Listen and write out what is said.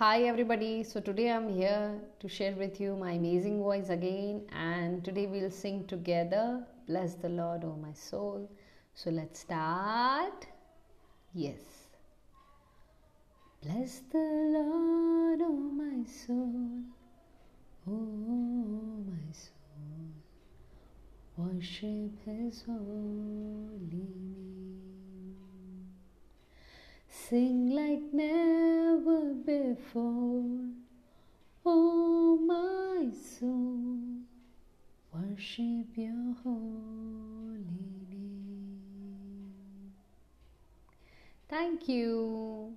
Hi, everybody. So, today I'm here to share with you my amazing voice again, and today we'll sing together Bless the Lord, oh my soul. So, let's start. Yes. Bless the Lord, oh my soul, oh my soul. Worship his holy name. Sing like never before, oh my soul. Worship your holy name. Thank you.